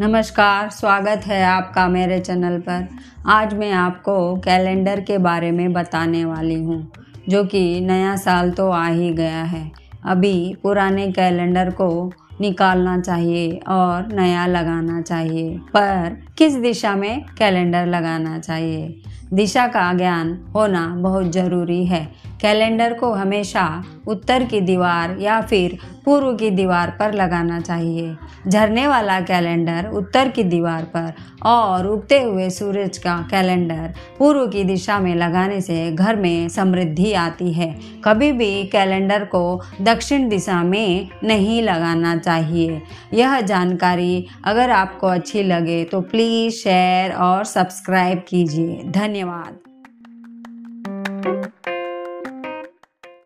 नमस्कार, स्वागत है आपका मेरे चैनल पर। आज मैं आपको कैलेंडर के बारे में बताने वाली हूँ, जो कि नया साल तो आ ही गया है। अभी पुराने कैलेंडर को निकालना चाहिए और नया लगाना चाहिए। पर किस दिशा में कैलेंडर लगाना चाहिए? दिशा का ज्ञान होना बहुत ज़रूरी है। कैलेंडर को हमेशा उत्तर की दीवार या फिर पूर्व की दीवार पर लगाना चाहिए। झरने वाला कैलेंडर उत्तर की दीवार पर और उगते हुए सूरज का कैलेंडर पूर्व की दिशा में लगाने से घर में समृद्धि आती है। कभी भी कैलेंडर को दक्षिण दिशा में नहीं लगाना चाहिए। यह जानकारी अगर आपको अच्छी लगे तो प्लीज़ शेयर और सब्सक्राइब कीजिए। धन्यवाद।